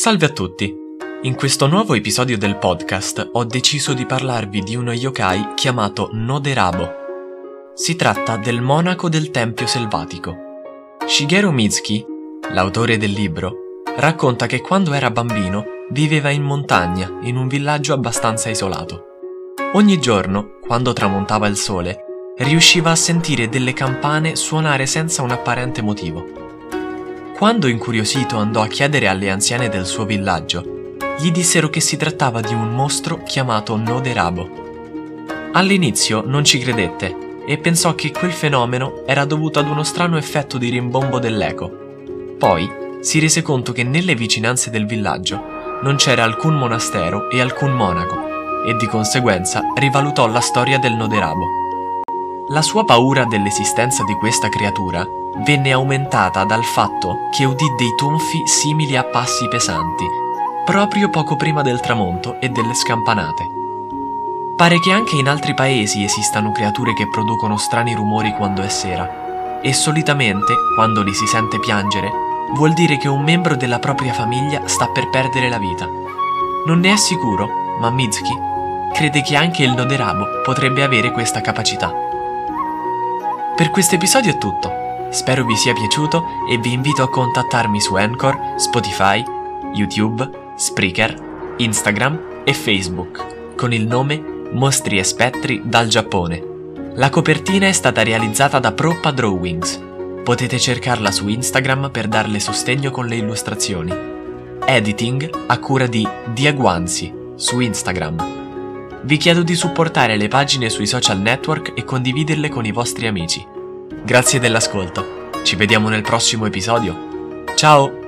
Salve a tutti! In questo nuovo episodio del podcast ho deciso di parlarvi di uno yokai chiamato Noderabo. Si tratta del monaco del tempio selvatico. Shigeru Mitsuki, l'autore del libro, racconta che quando era bambino viveva in montagna, in un villaggio abbastanza isolato. Ogni giorno, quando tramontava il sole, riusciva a sentire delle campane suonare senza un apparente motivo. Quando incuriosito andò a chiedere alle anziane del suo villaggio, gli dissero che si trattava di un mostro chiamato Noderabo. All'inizio non ci credette e pensò che quel fenomeno era dovuto ad uno strano effetto di rimbombo dell'eco. Poi si rese conto che nelle vicinanze del villaggio non c'era alcun monastero e alcun monaco e di conseguenza rivalutò la storia del Noderabo. La sua paura dell'esistenza di questa creatura venne aumentata dal fatto che udì dei tonfi simili a passi pesanti, proprio poco prima del tramonto e delle scampanate. Pare che anche in altri paesi esistano creature che producono strani rumori quando è sera, e solitamente, quando li si sente piangere, vuol dire che un membro della propria famiglia sta per perdere la vita. Non ne è sicuro, ma Mitsuki crede che anche il Noderabo potrebbe avere questa capacità. Per questo episodio è tutto. Spero vi sia piaciuto e vi invito a contattarmi su Anchor, Spotify, YouTube, Spreaker, Instagram e Facebook con il nome Mostri e Spettri dal Giappone. La copertina è stata realizzata da Proppa Drawings. Potete cercarla su Instagram per darle sostegno con le illustrazioni. Editing a cura di Diaguanzi su Instagram. Vi chiedo di supportare le pagine sui social network e condividerle con i vostri amici. Grazie dell'ascolto. Ci vediamo nel prossimo episodio. Ciao!